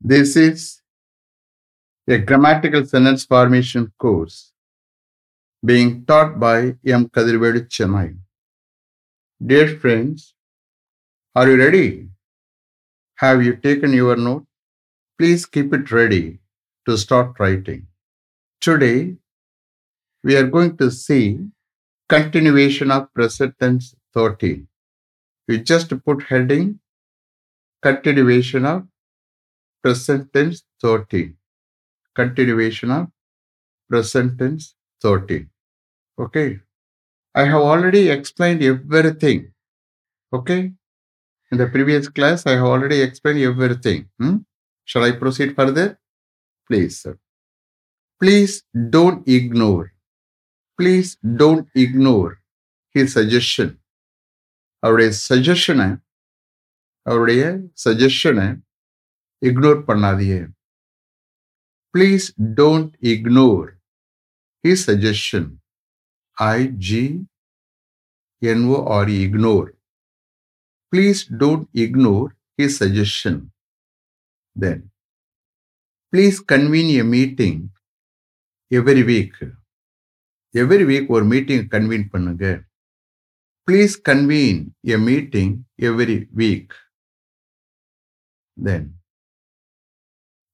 This is a grammatical sentence formation course being taught by M. Kadirvedi Chennai. Dear friends, are you ready? Have you taken your note? Please keep it ready to start writing. Today, we are going to see continuation of present tense 13. We just put heading continuation of present tense 13. Continuation of present tense 13. Okay. I have already explained everything. Okay. In the previous class, I have already explained everything. Hmm? Shall I proceed further? Please, sir. Please don't ignore. Please don't ignore his suggestion. அவருடைய சஜஷனை அவருடைய சஜஷனை ignore பண்ணாதியே please don't ignore his suggestion I G N O R E ignore please don't ignore his suggestion then please convene a meeting every week every week ஒரு meeting convene பண்ணுங்க. Please convene a meeting every week then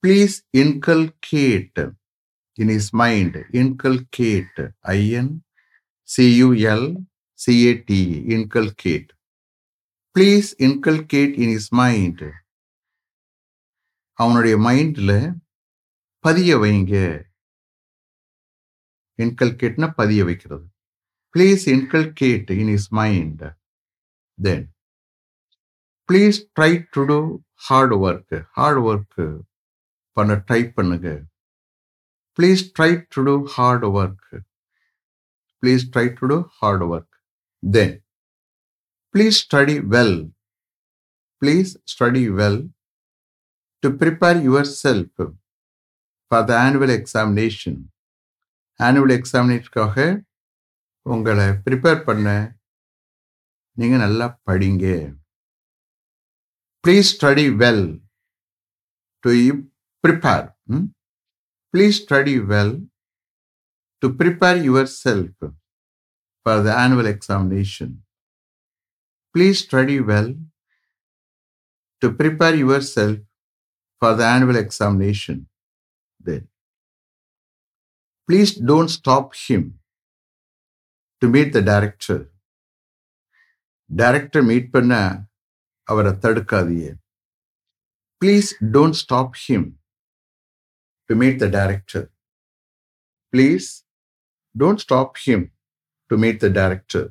please inculcate in his mind inculcate I N C U L C A T E inculcate please inculcate in his mind அவனுடைய மைண்டில் பதிய வைங்க. இன்கல்கேட்னா பதிய வைக்கிறது. Please inculcate in his mind then please try to do hard work hard work பண்ண try பண்ணுங்க. Please try to do hard work please try to do hard work then please study well please study well to prepare yourself for the annual examination annual எக்ஸாமினேஷனுக்காக உங்களை prepare பண்ண நீங்கள் நல்லா படிங்க. Please study well to prepare please study well to prepare yourself for the annual examination please study well to prepare yourself for the annual examination then please don't stop him to meet the director. Director meet பண்ண அவரை தடுக்காதீங்க. Please don't stop him to meet the director please don't stop him to meet the director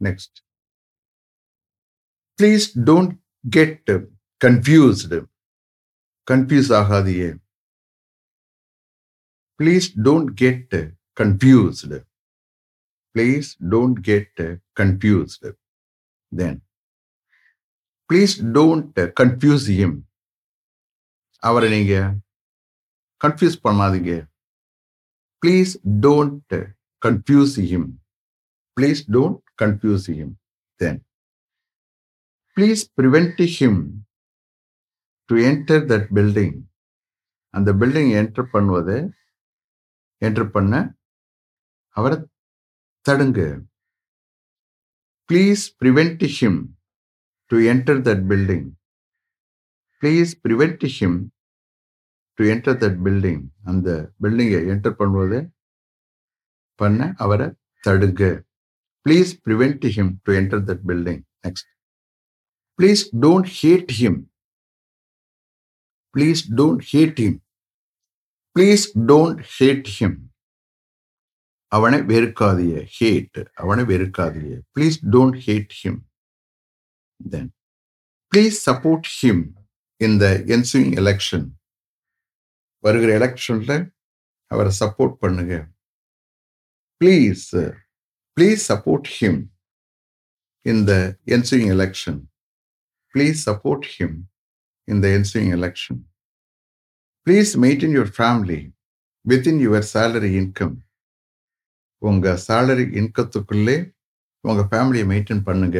next please don't get confused confuse ஆகாதீங்க please don't get confused. Please don't get confused. Then, please don't confuse him. அவரை நீங்க confuse பண்ணாதீங்க. Please don't confuse him please don't confuse him then please prevent him to enter that building அந்த building enter பண்ணுவது enter பண்ண அவரை தடுங்க. Please prevent him to enter that building please prevent him to enter that building அந்த பில்டிங்கை enter பண்ணுவது பண்ண அவரை தடுங்க please prevent him to enter that building next please don't hate him please don't hate him please don't hate him அவனை வெறுக்காதிய hate அவனை வெறுக்காதிய please don't hate him then please support him in the ensuing election வருகிற எலெக்ஷன்ல அவரை support பண்ணுங்க. Please please support him in the ensuing election please support him in the ensuing election please maintain your family within your salary income உங்கள் salary இன்கத்துக்குள்ளே உங்கள் ஃபேமிலியை maintain பண்ணுங்க.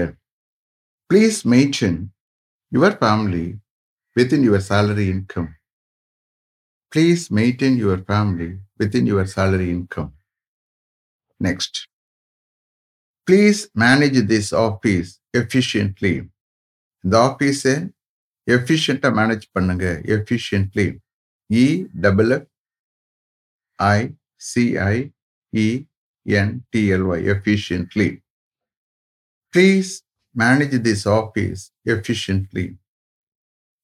Please maintain your family within your salary income Please maintain your family within your salary income. Next. Please manage this office efficiently. இந்த ஆஃபீஸை எஃபிஷியண்ட்டாக manage பண்ணுங்க efficiently E double F I சிஐஇஎன்டிஎல்ஒய் efficiently please manage this office efficiently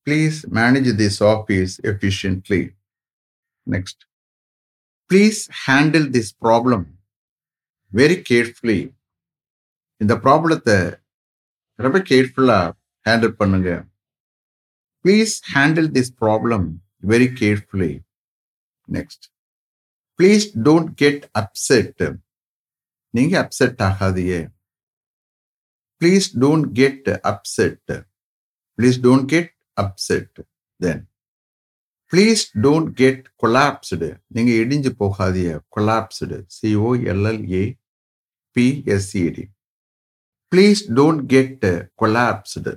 please manage this office efficiently Next. Please handle this problem very carefully இந்த ப்ராப்ளத்தை ரொம்ப கேர்ஃபுல்லாக handle பண்ணுங்க. Please handle this problem very carefully next please don't get upset நீங்க upset ஆகாதியே please don't get upset please don't get upset then please don't get collapsed நீங்கள் இடிஞ்சு போகாதீங்க. Collapsed சிஓஎல்எல்ஏ பிஎஸ்சிடி please don't get collapsed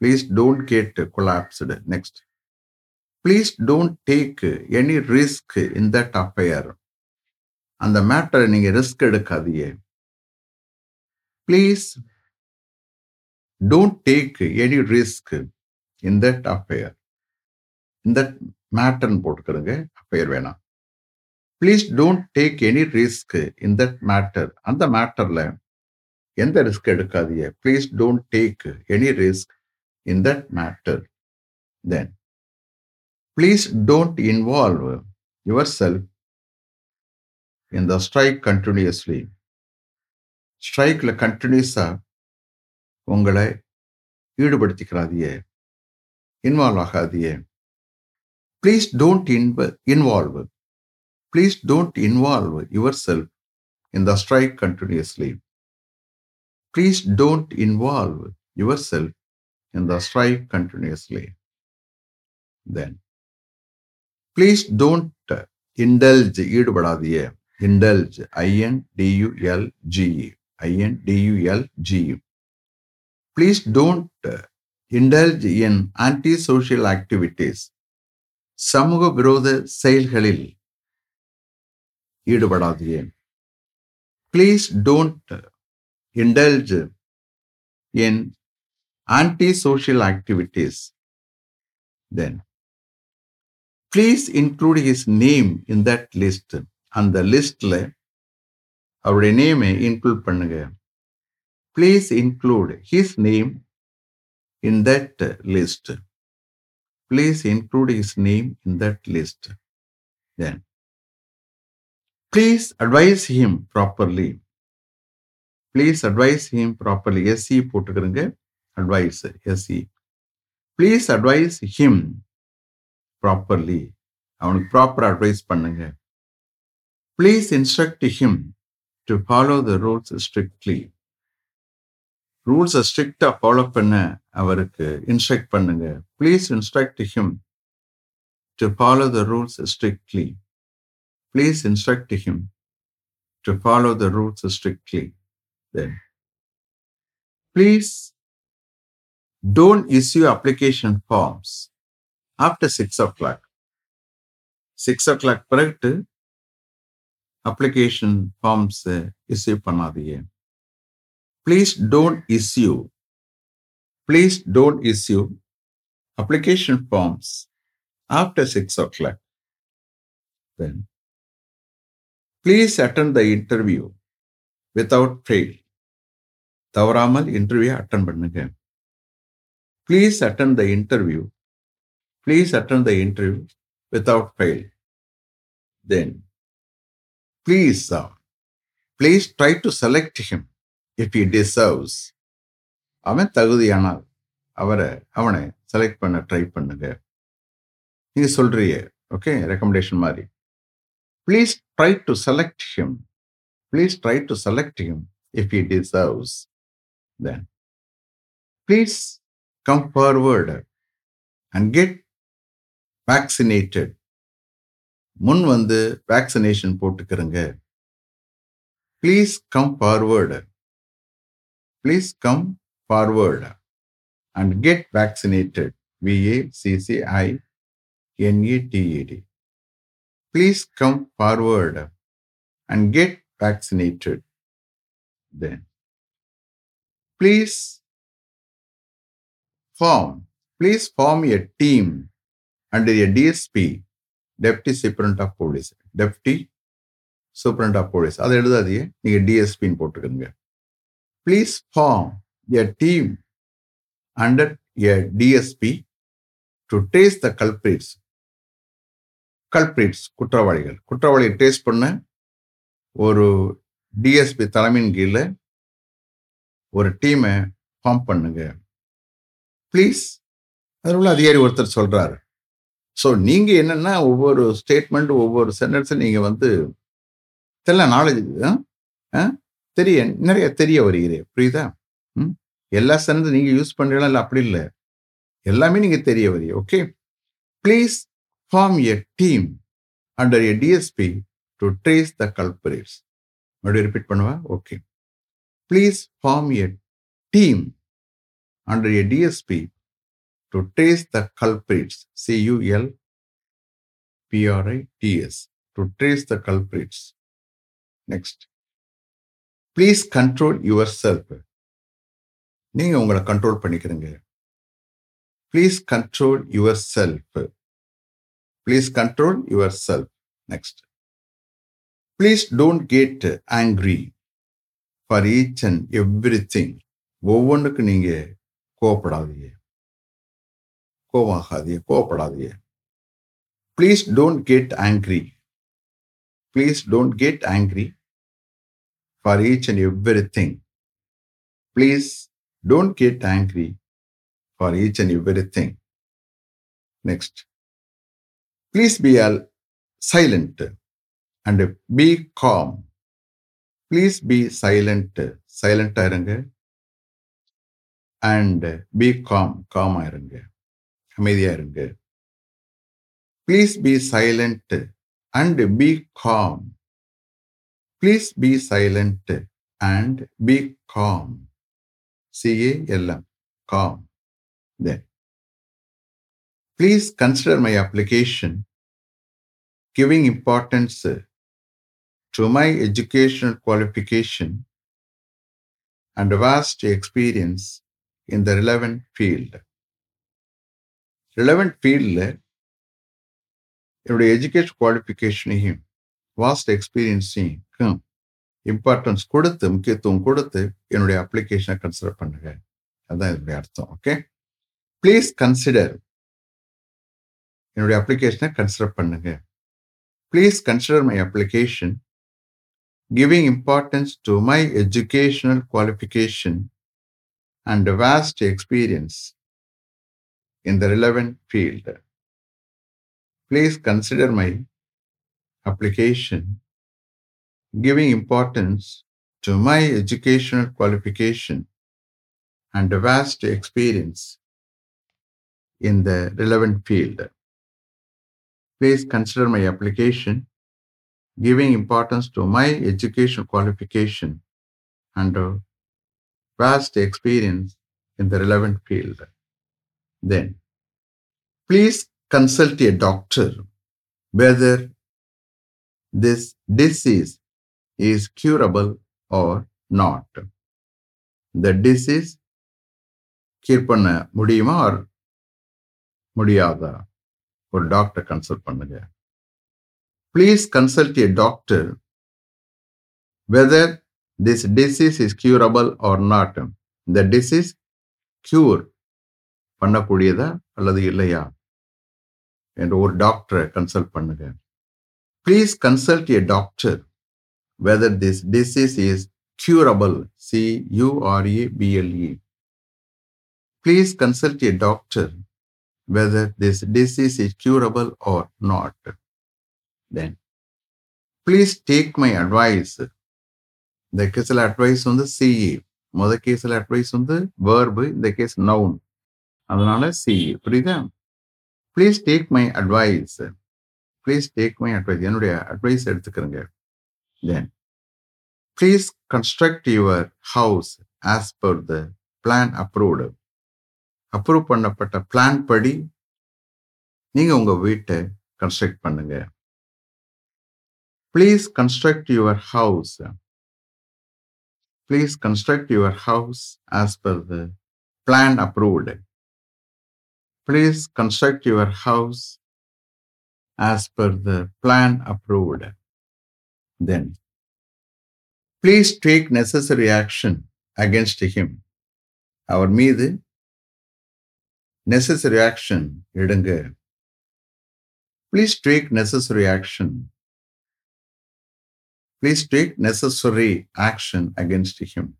please don't get collapsed next please don't take any risk in that affair அந்த மேட்டரை நீங்கள் risk எடுக்காதீங்க. Please don't take any risk in that affair இந்த மேட்டர்னு போட்டுக்கிறோங்க பெயர் வேணாம். Please don't take any risk in that matter அந்த மேட்டரில் எந்த ரிஸ்க் எடுக்காதீங்க. Please don't take any risk in that matter then please don't involve yourself in the strike continuously ஸ்ட்ரைக்கில் கண்டினியூஸாக உங்களை ஈடுபடுத்திக்கிறாதிய இன்வால்வ் ஆகாதியே please don't involve involve please don't involve yourself in the strike continuously please don't involve yourself in the strike continuously then please don't indulge ஈடுபடாதிய indulge I N D U L G E I N D U L G E please don't indulge in anti social activities சமூக விரோத செயல்களில் ஈடுபடாதீங்க. Please don't indulge in anti social activities then please include his name in that list அந்த லிஸ்டில் அவருடைய நேமை include பண்ணுங்க. Please include his name in that list please include his name in that list then please advise him properly please advise him properly S C போட்டுக்கிறங்க. Advise S C please advise him properly அவனுக்கு proper advice பண்ணுங்க. Please instruct him to follow the rules strictly ரூல்ஸை ஸ்ட்ரிக்டாக follow பண்ண அவருக்கு instruct பண்ணுங்க. Please instruct him to follow the rules strictly please instruct him to follow the rules strictly then please don't issue application forms after six o'clock six o'clock பிறகு application ஃபார்ம்ஸை issue பண்ணாதீங்க. Please don't issue please don't issue application forms after six o'clock then please attend the interview without fail தவறாமல் interview attend பண்ணுங்க. Please attend the interview please attend the interview without fail. Then, please, uh, please try to select if he deserves அவன் தகுதியானால் அவரை அவனை select பண்ண try பண்ணுங்க. நீ சொல்கிறீங்க ஓகே ரெக்கமெண்டேஷன் மாதிரி. Please try to select him please try to select him if he deserves then please come forward and get vaccinated முன் வந்து vaccination போட்டுக்கிறங்க. Please come forward please come forward and get vaccinated V-A-C-C-I-N-A-T-E-D. Please come forward and get vaccinated. Then, please form, please form a team under a DSP, Deputy Superintendent of Police. Deputy Superintendent of Police. அதை எழுதாதீங்க நீங்க டிஎஸ்பின்னு போட்டுக்கோங்க please form a team under a DSP to taste the culprits culprits குற்றவாளிகள். குற்றவாளியை taste பண்ண ஒரு DSP தலைமையின் கீழே ஒரு டீமை ஃபார்ம் பண்ணுங்க. ப்ளீஸ் அதில் உள்ள அதிகாரி ஒருத்தர் சொல்கிறாரு ஸோ நீங்கள் என்னென்னா ஒவ்வொரு ஸ்டேட்மெண்ட் ஒவ்வொரு சென்டென்ஸும் நீங்கள் வந்து தெரியல நாலேஜ் தெரிய நிறைய தெரிய வருகிறேன் புரியுதா? ம்? எல்லா சென்டென்ஸ் நீங்க யூஸ் பண்ணுறீங்களா இல்லை அப்படி இல்லை. எல்லாமே நீங்க தெரிய வரீங்க okay please form a team under a DSP to trace the culprits மறுபடியும் ரிப்பீட் பண்ணுவா? Okay please form a team under a DSP to trace the culprits C U L P R I T S to trace the culprits next please control yourself நீங்கள் உங்களை control பண்ணிக்கிறீங்க. Please control yourself please control yourself next please don't get angry for each and every thing ஒவ்வொன்றுக்கும் நீங்கள் கோவப்படாதீங்க. கோவாகாதீங்க கோவப்படாதீங்க. Please don't get angry please don't get angry for each and every thing please don't get angry for each and every thing next please be all silent and be calm please be silent சைலண்டா இருங்க and be calm காமாக இருங்க. அமைதியாக இருங்க. Please be silent and be calm Please be silent and be calm C A L M calm then please consider my application giving importance to my educational qualification and vast experience in the relevant field. relevant ஃபீல்டில் என்னுடைய education குவாலிஃபிகேஷனையும் vast எக்ஸ்பீரியன்ஸையும் எல்லாத்துக்கும் importance கொடுத்து முக்கியத்துவம் கொடுத்து என்னுடைய அப்ளிகேஷனை கன்சிடர் பண்ணுங்க அதுதான் இதனுடைய அர்த்தம் ஓகே ப்ளீஸ் கன்சிடர் என்னுடைய அப்ளிகேஷனை கன்சிடர் பண்ணுங்க please consider my application giving importance to my educational qualification and vast experience in the relevant field please consider my application giving importance to my educational qualification and vast experience in the relevant field. please consider my application, giving importance to my educational qualification and vast experience in the relevant field. Then, please consult a doctor whether this disease is curable or not. The disease cure பண்ண முடியுமா or முடியாதா? ஒரு doctor consult பண்ணுங்க. Please consult a doctor whether this disease is curable or not இந்த disease cure பண்ணக்கூடியதா அல்லது இல்லையா? என்று ஒரு டாக்டரை கன்சல்ட் பண்ணுங்க. Please consult a doctor whether this disease is curable. C U R E B L E. Please consult a doctor whether this disease is curable or not. Then, please take my advice. இந்த கேஸில் advice வந்து C E முத கேஸில் advice வந்து verb இந்த case noun அதனால C E புரியுதா please take my advice please take my advice என்னுடைய advice எடுத்துக்கிறேங்க then Please construct your house as per the plan approved approve பண்ணப்பட்ட பிளான் படி நீங்க உங்க வீட்டை கன்ஸ்ட்ரக்ட் பண்ணுங்க. Please construct your house please construct your house as per the plan approved please construct your house as per the plan approved then. Please take necessary action against him. அவர் மீது necessary action எடுங்க please take necessary action please take necessary action against him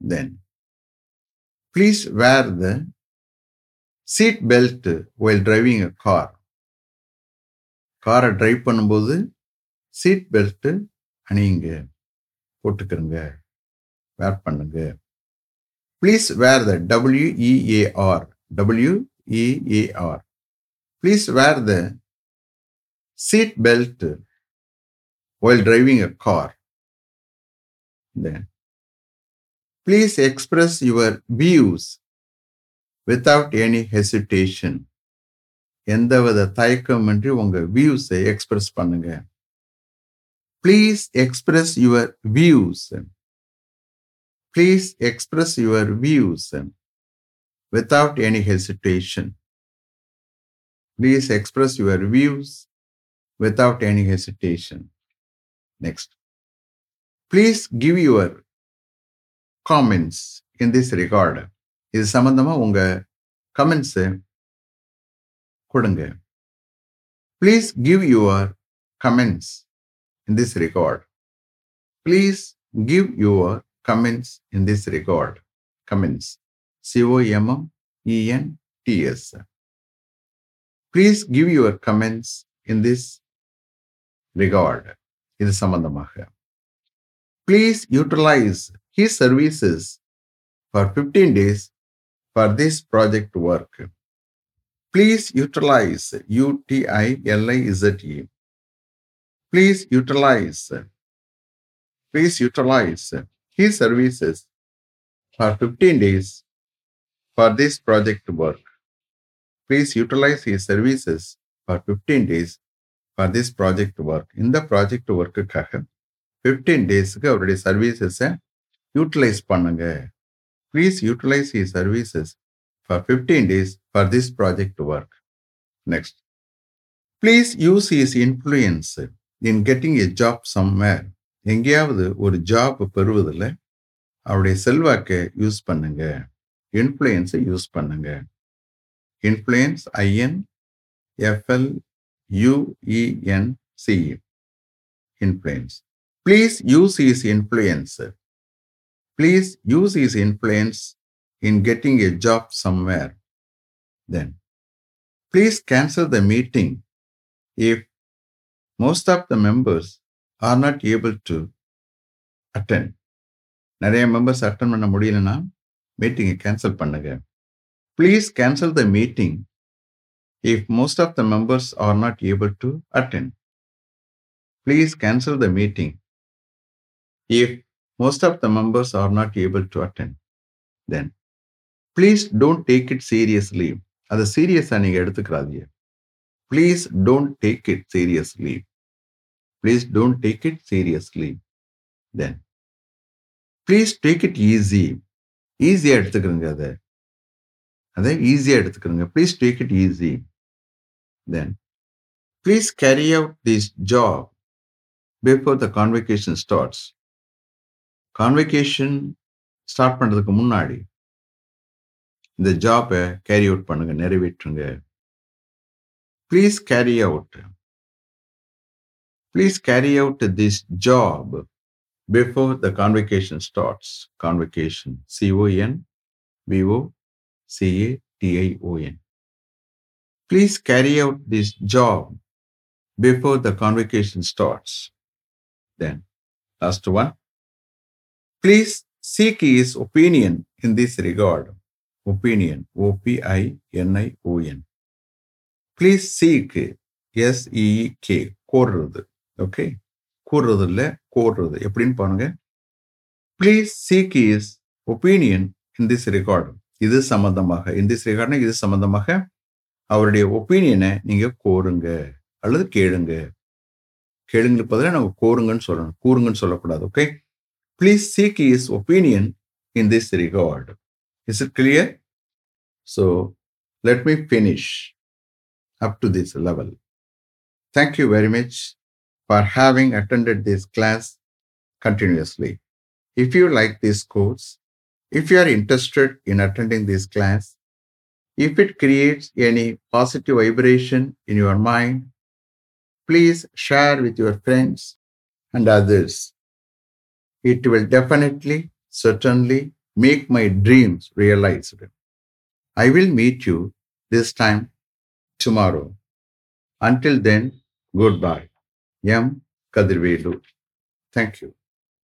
then please wear the seat belt while driving a car காரை drive பண்ணும்போது seat belt அணியுங்க. போட்டுக்கிறங்க wear பண்ணுங்க. Please wear the W E A R W E A R please wear the seat belt while driving a car Then, please express your views without any hesitation. எந்தவித தயக்கமின்றி உங்கள் வியூஸை express பண்ணுங்க. Please express your views please express your views without any hesitation please express your views without any hesitation next please give your comments in this regard இது சம்பந்தமா உங்க comments கொடுங்க. Please give your comments In this record please give your comments in this record comments C O M M E N T S please give your comments in this record இது சம்பந்தமாக please utilize his services for fifteen days for this project work Please utilize U-T-I-L-I-Z-E. Please utilize. Please utilize his services for 15 days for this project work. Please utilize his services for fifteen days for this project work இந்த project ஒர்க்குக்காக fifteen டேஸுக்கு அவருடைய சர்வீசஸை utilize பண்ணுங்க please utilize his services for fifteen days for this project work next please use his influence in getting a job somewhere எங்கேயாவது ஒரு job பெறுவதில் அவருடைய செல்வாக்கை யூஸ் பண்ணுங்க. இன்ஃப்ளூயன்ஸை யூஸ் பண்ணுங்க. Influence I N F L U E N influence please use his influence please use his influence in getting a job somewhere then please cancel the meeting if most of the members are not able to attend நிறைய members attend பண்ண முடியலன்னா மீட்டிங்கை cancel பண்ணுங்க. Please cancel the meeting if most of the members are not able to attend please cancel the meeting if most of the members are not able to attend then please don't take it seriously அதை சீரியஸாக நீங்கள் எடுத்துக்கிறாதீங்க please don't take it seriously please don't take it seriously then please take it easy ஈஸியாக எடுத்துக்கிறோங்க அதை. அதை ஈஸியாக எடுத்துக்கிறோங்க please take it easy then please carry out this job before the convocation starts convocation start பண்ணுறதுக்கு முன்னாடி இந்த ஜாப்பை carry out பண்ணுங்க நிறைவேற்றுங்க. Please carry out Please carry out this job before the convocation starts convocation C O N V O C A T I O N please carry out this job before the convocation starts then last one please seek his opinion in this regard. Opinion, O P I N I O N. Please seek, S E K, கோர்றது okay கூறுறது இல்லை கோர்றது. எப்படின்னு பாருங்க. Please seek his opinion in this record இது சம்பந்தமாக இந்த ஸ்ரீகாரணம் இது சம்பந்தமாக அவருடைய ஒப்பீனியனை நீங்க கோருங்க அல்லது கேளுங்க. கேளுங்களுக்கு பதிலாக நாங்கள் கோருங்கன்னு சொல்லணும். கூறுங்கன்னு சொல்லக்கூடாது okay please seek his opinion in this record is it clear so let me finish up to this level thank you very much for having attended this class continuously. If you like this course, if you are interested in attending this class, if it creates any positive vibration in your mind, please share with your friends and others. It will definitely, certainly make my dreams realized. I will meet you this time tomorrow. Until then, goodbye. M Kadirvelu thank you